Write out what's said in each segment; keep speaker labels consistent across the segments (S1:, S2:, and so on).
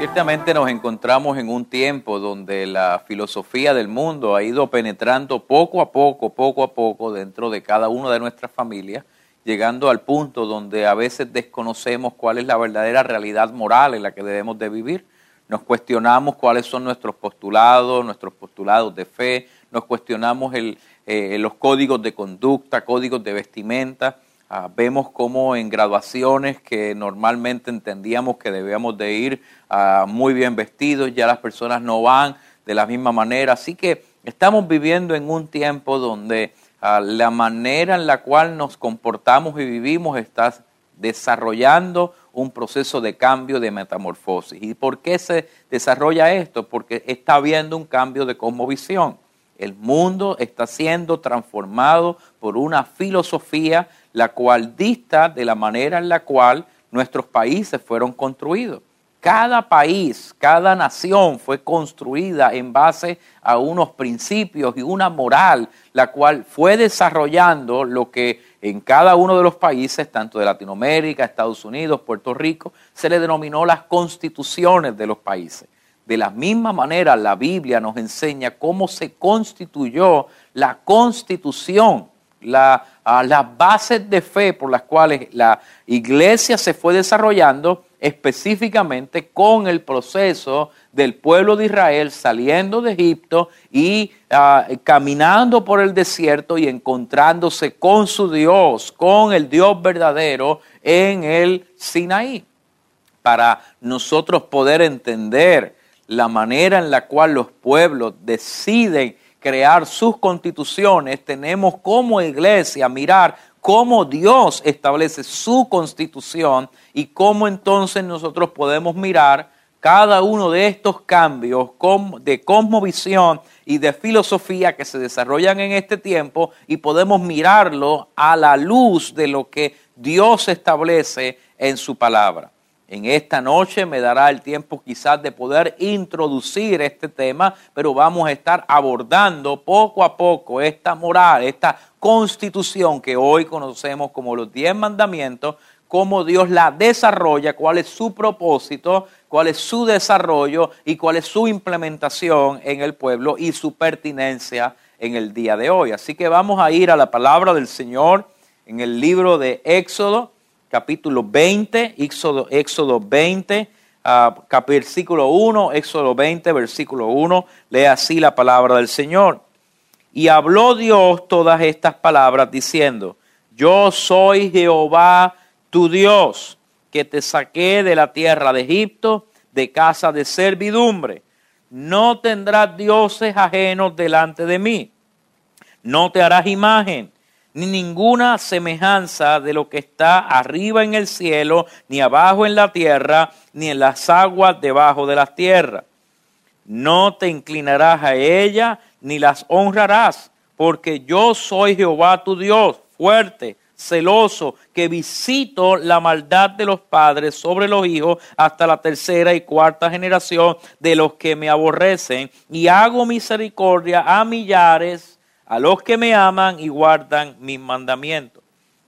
S1: Ciertamente nos encontramos en un tiempo donde la filosofía del mundo ha ido penetrando poco a poco, poco a poco dentro de cada una de nuestras familias, llegando al punto donde a veces desconocemos cuál es la verdadera realidad moral en la que debemos de vivir nos cuestionamos cuáles son nuestros postulados, nuestros postulados de fe, nos cuestionamos eh, los códigos de conducta, códigos de vestimenta. Ah, vemos cómo en graduaciones que normalmente entendíamos que debíamos de ir ah, muy bien vestidos, ya las personas no van de la misma manera. Así que estamos viviendo en un tiempo donde ah, la manera en la cual nos comportamos y vivimos está desarrollando un proceso de cambio, de metamorfosis. ¿Y por qué se desarrolla esto? Porque está habiendo un cambio de cosmovisión. El mundo está siendo transformado por una filosofía la cual dista de la manera en la cual nuestros países fueron construidos. Cada país, cada nación fue construida en base a unos principios y una moral, la cual fue desarrollando lo que en cada uno de los países, tanto de Latinoamérica, Estados Unidos, Puerto Rico, se le denominó las constituciones de los países. De la misma manera, la Biblia nos enseña cómo se constituyó la constitución, la, las bases de fe por las cuales la iglesia se fue desarrollando específicamente con el proceso del pueblo de Israel saliendo de Egipto y ah, caminando por el desierto y encontrándose con su Dios, con el Dios verdadero en el Sinaí. Para nosotros poder entender la manera en la cual los pueblos deciden crear sus constituciones, tenemos como iglesia mirar cómo Dios establece su constitución y cómo entonces nosotros podemos mirar cada uno de estos cambios de cosmovisión y de filosofía que se desarrollan en este tiempo y podemos mirarlo a la luz de lo que Dios establece en su palabra. En esta noche me dará el tiempo quizás de poder introducir este tema, pero vamos a estar abordando poco a poco esta moral, esta constitución que hoy conocemos como los diez mandamientos, cómo Dios la desarrolla, cuál es su propósito, cuál es su desarrollo y cuál es su implementación en el pueblo y su pertinencia en el día de hoy. Así que vamos a ir a la palabra del Señor en el libro de Éxodo capítulo 20, Éxodo, Éxodo 20, uh, versículo 1, Éxodo 20, versículo 1, lee así la palabra del Señor. Y habló Dios todas estas palabras diciendo, yo soy Jehová tu Dios, que te saqué de la tierra de Egipto, de casa de servidumbre. No tendrás dioses ajenos delante de mí. No te harás imagen ni ninguna semejanza de lo que está arriba en el cielo, ni abajo en la tierra, ni en las aguas debajo de la tierra. No te inclinarás a ella, ni las honrarás, porque yo soy Jehová tu Dios, fuerte, celoso, que visito la maldad de los padres sobre los hijos hasta la tercera y cuarta generación de los que me aborrecen, y hago misericordia a millares a los que me aman y guardan mis mandamientos.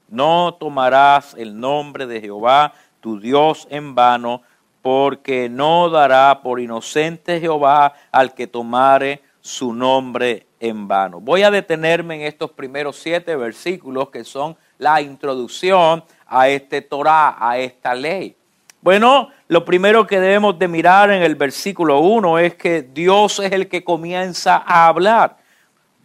S1: No tomarás el nombre de Jehová tu Dios en vano, porque no dará por inocente Jehová al que tomare su nombre en vano. Voy a detenerme en estos primeros siete versículos que son la introducción a este Torah, a esta ley. Bueno, lo primero que debemos de mirar en el versículo 1 es que Dios es el que comienza a hablar.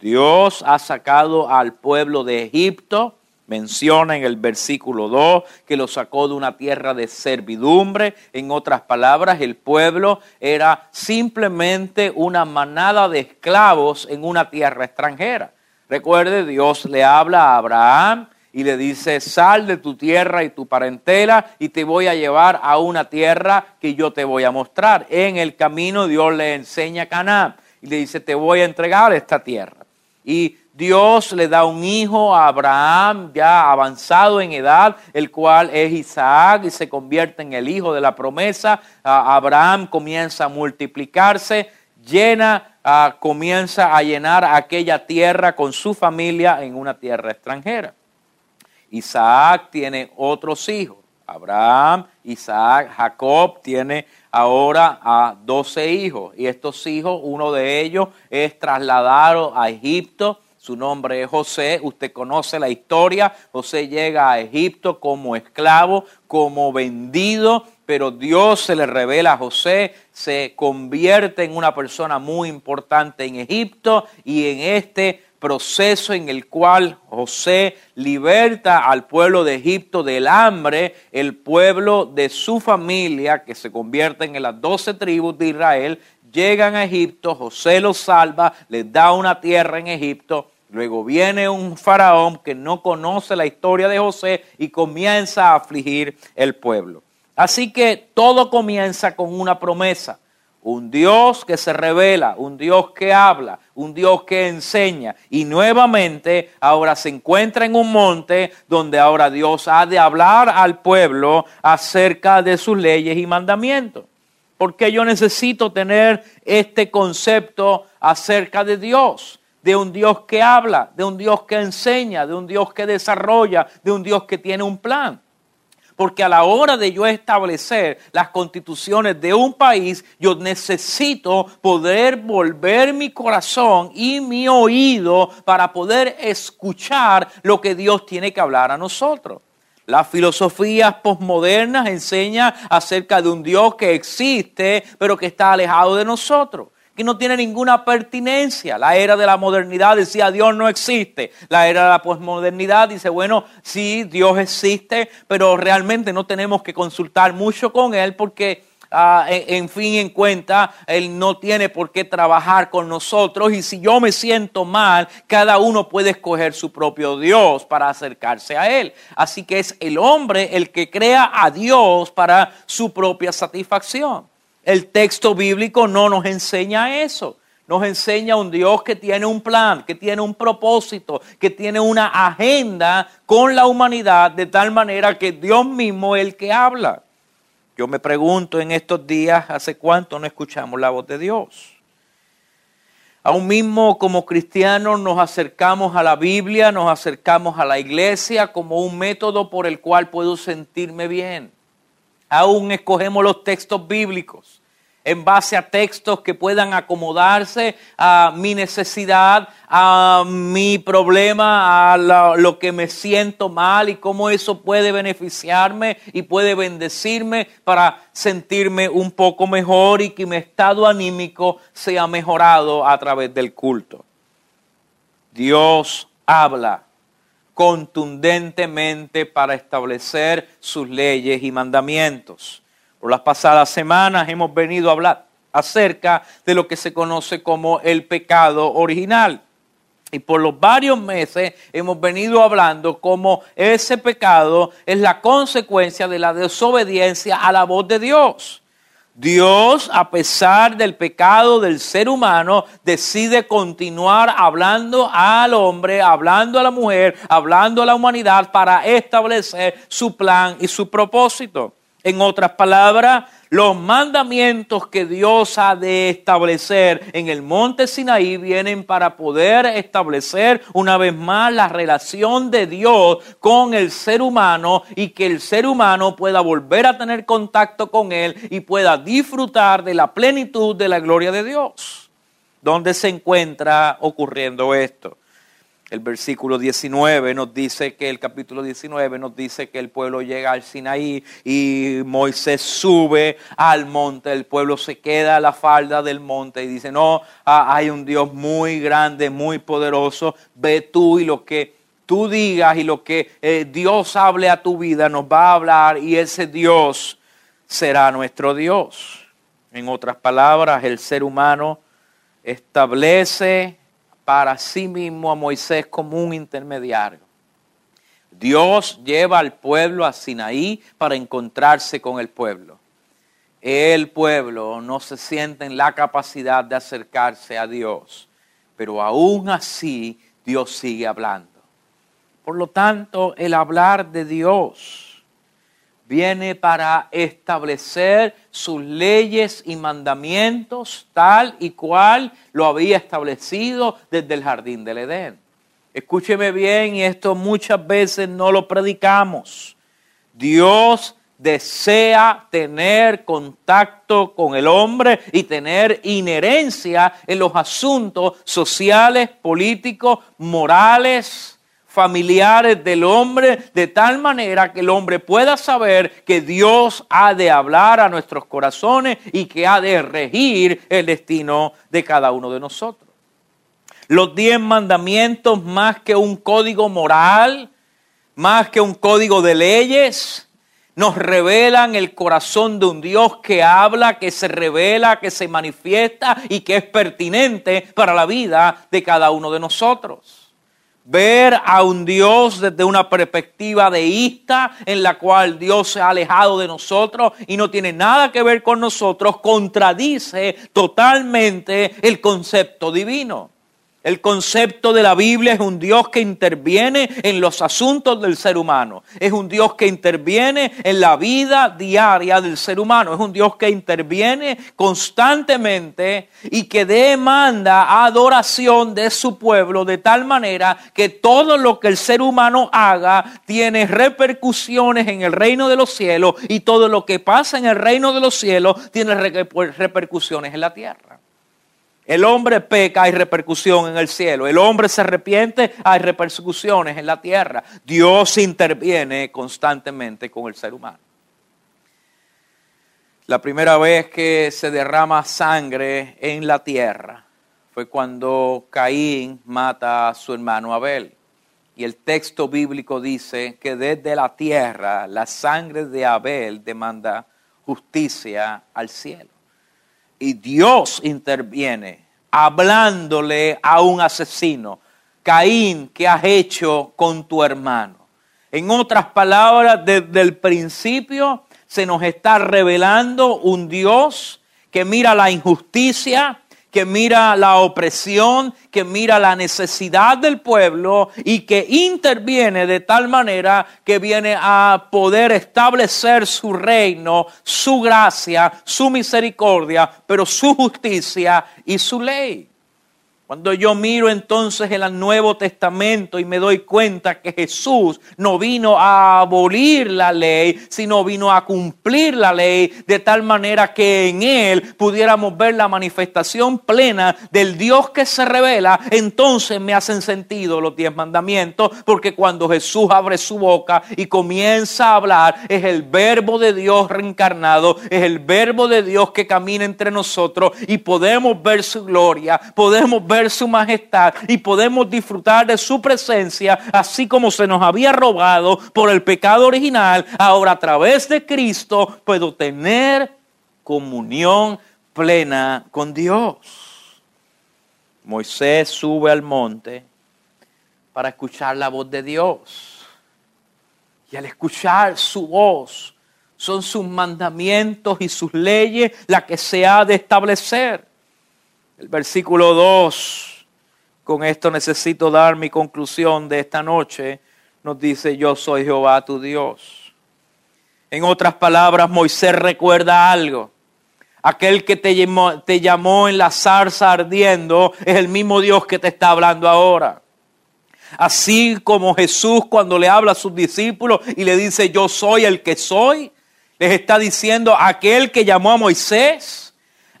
S1: Dios ha sacado al pueblo de Egipto, menciona en el versículo 2 que lo sacó de una tierra de servidumbre. En otras palabras, el pueblo era simplemente una manada de esclavos en una tierra extranjera. Recuerde, Dios le habla a Abraham y le dice, sal de tu tierra y tu parentela y te voy a llevar a una tierra que yo te voy a mostrar. En el camino Dios le enseña a Canaán y le dice, te voy a entregar esta tierra. Y Dios le da un hijo a Abraham ya avanzado en edad, el cual es Isaac y se convierte en el hijo de la promesa. Abraham comienza a multiplicarse, llena, comienza a llenar aquella tierra con su familia en una tierra extranjera. Isaac tiene otros hijos. Abraham, Isaac, Jacob tiene ahora a doce hijos. Y estos hijos, uno de ellos es trasladado a Egipto. Su nombre es José, usted conoce la historia, José llega a Egipto como esclavo, como vendido, pero Dios se le revela a José, se convierte en una persona muy importante en Egipto y en este proceso en el cual José liberta al pueblo de Egipto del hambre, el pueblo de su familia, que se convierte en las doce tribus de Israel, llegan a Egipto, José los salva, les da una tierra en Egipto Luego viene un faraón que no conoce la historia de José y comienza a afligir el pueblo. Así que todo comienza con una promesa. Un Dios que se revela, un Dios que habla, un Dios que enseña. Y nuevamente ahora se encuentra en un monte donde ahora Dios ha de hablar al pueblo acerca de sus leyes y mandamientos. Porque yo necesito tener este concepto acerca de Dios de un Dios que habla, de un Dios que enseña, de un Dios que desarrolla, de un Dios que tiene un plan. Porque a la hora de yo establecer las constituciones de un país, yo necesito poder volver mi corazón y mi oído para poder escuchar lo que Dios tiene que hablar a nosotros. Las filosofías posmodernas enseñan acerca de un Dios que existe, pero que está alejado de nosotros que no tiene ninguna pertinencia. La era de la modernidad decía Dios no existe. La era de la posmodernidad dice, bueno, sí, Dios existe, pero realmente no tenemos que consultar mucho con Él porque... Ah, en, fin en cuenta, Él no tiene por qué trabajar con nosotros y si yo me siento mal, cada uno puede escoger su propio Dios para acercarse a Él. Así que es el hombre el que crea a Dios para su propia satisfacción. El texto bíblico no nos enseña eso. Nos enseña un Dios que tiene un plan, que tiene un propósito, que tiene una agenda con la humanidad de tal manera que Dios mismo es el que habla. Yo me pregunto en estos días, ¿hace cuánto no escuchamos la voz de Dios? Aún mismo como cristianos nos acercamos a la Biblia, nos acercamos a la iglesia como un método por el cual puedo sentirme bien. Aún escogemos los textos bíblicos en base a textos que puedan acomodarse a mi necesidad, a mi problema, a lo, que me siento mal y cómo eso puede beneficiarme y puede bendecirme para sentirme un poco mejor y que mi estado anímico sea mejorado a través del culto. Dios habla contundentemente para establecer sus leyes y mandamientos. Por las pasadas semanas hemos venido a hablar acerca de lo que se conoce como el pecado original. Y por los varios meses hemos venido hablando cómo ese pecado es la consecuencia de la desobediencia a la voz de Dios. Dios, a pesar del pecado del ser humano, decide continuar hablando al hombre, hablando a la mujer, hablando a la humanidad para establecer su plan y su propósito. En otras palabras, los mandamientos que Dios ha de establecer en el monte Sinaí vienen para poder establecer una vez más la relación de Dios con el ser humano y que el ser humano pueda volver a tener contacto con Él y pueda disfrutar de la plenitud de la gloria de Dios. ¿Dónde se encuentra ocurriendo esto? El versículo 19 nos dice que el capítulo 19 nos dice que el pueblo llega al Sinaí y Moisés sube al monte, el pueblo se queda a la falda del monte y dice, no, ah, hay un Dios muy grande, muy poderoso, ve tú y lo que tú digas y lo que eh, Dios hable a tu vida nos va a hablar y ese Dios será nuestro Dios. En otras palabras, el ser humano establece para sí mismo a Moisés como un intermediario. Dios lleva al pueblo a Sinaí para encontrarse con el pueblo. El pueblo no se siente en la capacidad de acercarse a Dios, pero aún así Dios sigue hablando. Por lo tanto, el hablar de Dios viene para establecer sus leyes y mandamientos tal y cual lo había establecido desde el jardín del Edén. Escúcheme bien, y esto muchas veces no lo predicamos. Dios desea tener contacto con el hombre y tener inherencia en los asuntos sociales, políticos, morales, familiares del hombre, de tal manera que el hombre pueda saber que Dios ha de hablar a nuestros corazones y que ha de regir el destino de cada uno de nosotros. Los diez mandamientos, más que un código moral, más que un código de leyes, nos revelan el corazón de un Dios que habla, que se revela, que se manifiesta y que es pertinente para la vida de cada uno de nosotros. Ver a un Dios desde una perspectiva deísta en la cual Dios se ha alejado de nosotros y no tiene nada que ver con nosotros, contradice totalmente el concepto divino. El concepto de la Biblia es un Dios que interviene en los asuntos del ser humano. Es un Dios que interviene en la vida diaria del ser humano. Es un Dios que interviene constantemente y que demanda adoración de su pueblo de tal manera que todo lo que el ser humano haga tiene repercusiones en el reino de los cielos y todo lo que pasa en el reino de los cielos tiene repercusiones en la tierra. El hombre peca, hay repercusión en el cielo. El hombre se arrepiente, hay repercusiones en la tierra. Dios interviene constantemente con el ser humano. La primera vez que se derrama sangre en la tierra fue cuando Caín mata a su hermano Abel. Y el texto bíblico dice que desde la tierra la sangre de Abel demanda justicia al cielo y Dios interviene hablándole a un asesino. Caín, ¿qué has hecho con tu hermano? En otras palabras, desde el principio se nos está revelando un Dios que mira la injusticia, que mira la opresión, que mira la necesidad del pueblo y que interviene de tal manera que viene a poder establecer su reino, su gracia, su misericordia, pero su justicia y su ley. Cuando yo miro entonces en el Nuevo Testamento y me doy cuenta que Jesús no vino a abolir la ley, sino vino a cumplir la ley de tal manera que en Él pudiéramos ver la manifestación plena del Dios que se revela, entonces me hacen sentido los diez mandamientos, porque cuando Jesús abre su boca y comienza a hablar, es el verbo de Dios reencarnado, es el verbo de Dios que camina entre nosotros y podemos ver su gloria, podemos ver su majestad y podemos disfrutar de su presencia, así como se nos había robado por el pecado original. Ahora a través de Cristo puedo tener comunión plena con Dios. Moisés sube al monte para escuchar la voz de Dios. Y al escuchar su voz, son sus mandamientos y sus leyes las que se ha de establecer. El versículo 2, con esto necesito dar mi conclusión de esta noche, nos dice, yo soy Jehová tu Dios. En otras palabras, Moisés recuerda algo. Aquel que te llamó, te llamó en la zarza ardiendo es el mismo Dios que te está hablando ahora. Así como Jesús cuando le habla a sus discípulos y le dice, yo soy el que soy, les está diciendo, aquel que llamó a Moisés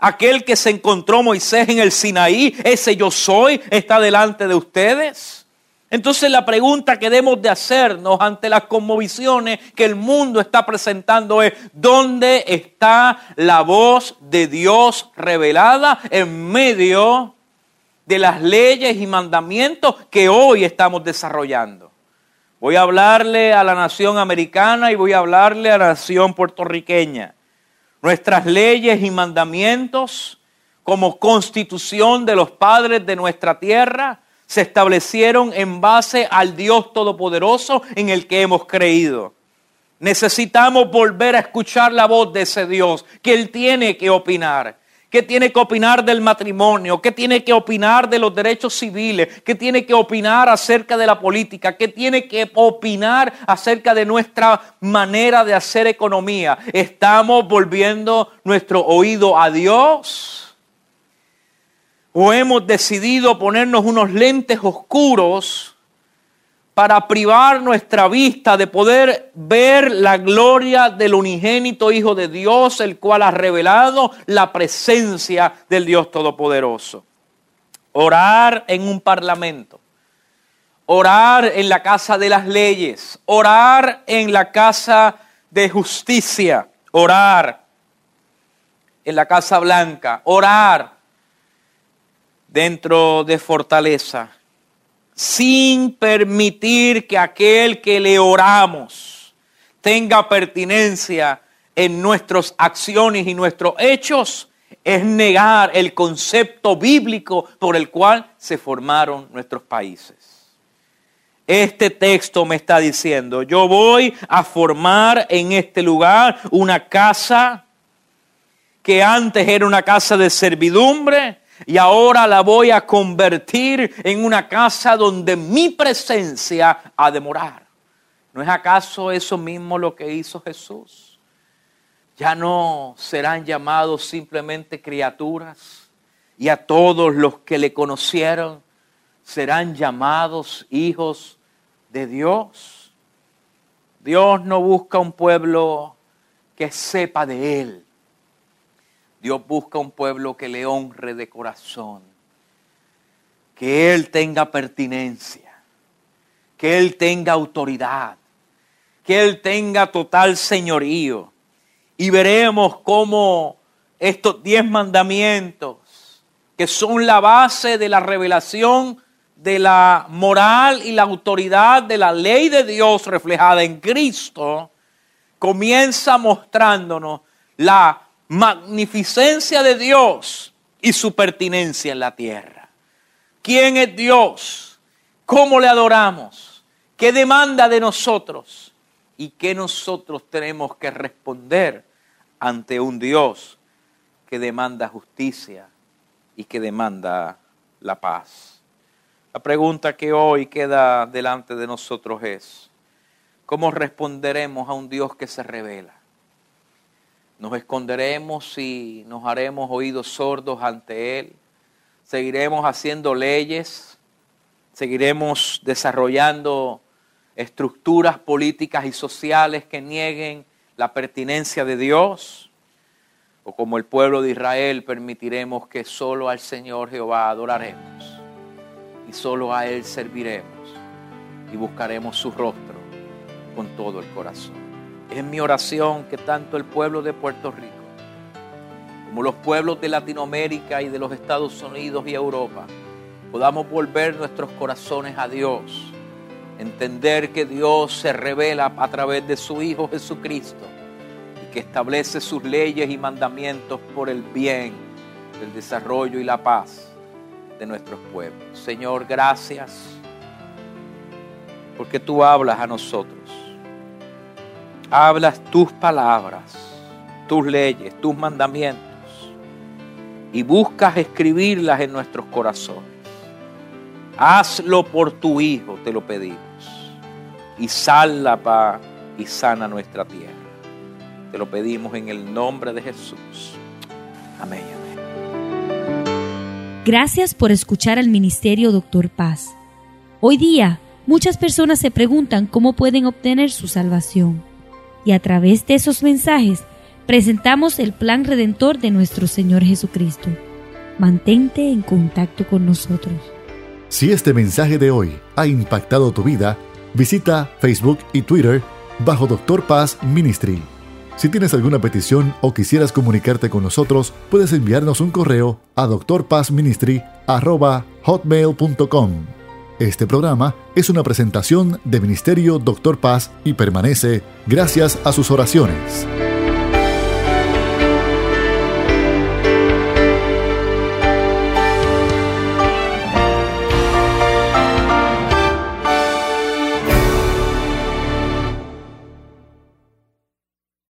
S1: Aquel que se encontró Moisés en el Sinaí, ese yo soy, está delante de ustedes. Entonces la pregunta que debemos de hacernos ante las conmovisiones que el mundo está presentando es, ¿dónde está la voz de Dios revelada en medio de las leyes y mandamientos que hoy estamos desarrollando? Voy a hablarle a la nación americana y voy a hablarle a la nación puertorriqueña nuestras leyes y mandamientos como constitución de los padres de nuestra tierra se establecieron en base al Dios Todopoderoso en el que hemos creído. Necesitamos volver a escuchar la voz de ese Dios, que Él tiene que opinar. ¿Qué tiene que opinar del matrimonio? ¿Qué tiene que opinar de los derechos civiles? ¿Qué tiene que opinar acerca de la política? ¿Qué tiene que opinar acerca de nuestra manera de hacer economía? ¿Estamos volviendo nuestro oído a Dios? ¿O hemos decidido ponernos unos lentes oscuros para privar nuestra vista de poder ver la gloria del unigénito Hijo de Dios, el cual ha revelado la presencia del Dios Todopoderoso. Orar en un parlamento, orar en la casa de las leyes, orar en la casa de justicia, orar en la casa blanca, orar dentro de fortaleza sin permitir que aquel que le oramos tenga pertinencia en nuestras acciones y nuestros hechos, es negar el concepto bíblico por el cual se formaron nuestros países. Este texto me está diciendo, yo voy a formar en este lugar una casa que antes era una casa de servidumbre, y ahora la voy a convertir en una casa donde mi presencia ha de morar. ¿No es acaso eso mismo lo que hizo Jesús? Ya no serán llamados simplemente criaturas y a todos los que le conocieron serán llamados hijos de Dios. Dios no busca un pueblo que sepa de Él. Dios busca un pueblo que le honre de corazón, que Él tenga pertinencia, que Él tenga autoridad, que Él tenga total señorío. Y veremos cómo estos diez mandamientos, que son la base de la revelación de la moral y la autoridad de la ley de Dios reflejada en Cristo, comienza mostrándonos la magnificencia de Dios y su pertinencia en la tierra. ¿Quién es Dios? ¿Cómo le adoramos? ¿Qué demanda de nosotros? ¿Y qué nosotros tenemos que responder ante un Dios que demanda justicia y que demanda la paz? La pregunta que hoy queda delante de nosotros es, ¿cómo responderemos a un Dios que se revela? Nos esconderemos y nos haremos oídos sordos ante Él. Seguiremos haciendo leyes, seguiremos desarrollando estructuras políticas y sociales que nieguen la pertinencia de Dios. O como el pueblo de Israel permitiremos que solo al Señor Jehová adoraremos y solo a Él serviremos y buscaremos su rostro con todo el corazón. Es mi oración que tanto el pueblo de Puerto Rico como los pueblos de Latinoamérica y de los Estados Unidos y Europa podamos volver nuestros corazones a Dios, entender que Dios se revela a través de su Hijo Jesucristo y que establece sus leyes y mandamientos por el bien, el desarrollo y la paz de nuestros pueblos. Señor, gracias porque tú hablas a nosotros hablas tus palabras, tus leyes, tus mandamientos y buscas escribirlas en nuestros corazones. Hazlo por tu Hijo, te lo pedimos. Y sal la paz y sana nuestra tierra. Te lo pedimos en el nombre de Jesús. Amén. amén.
S2: Gracias por escuchar al Ministerio Doctor Paz. Hoy día, muchas personas se preguntan cómo pueden obtener su salvación y a través de esos mensajes presentamos el plan redentor de nuestro Señor Jesucristo. Mantente en contacto con nosotros.
S3: Si este mensaje de hoy ha impactado tu vida, visita Facebook y Twitter bajo Doctor Paz Ministry. Si tienes alguna petición o quisieras comunicarte con nosotros, puedes enviarnos un correo a doctorpazministry@hotmail.com. Este programa es una presentación de Ministerio Doctor Paz y permanece gracias a sus oraciones.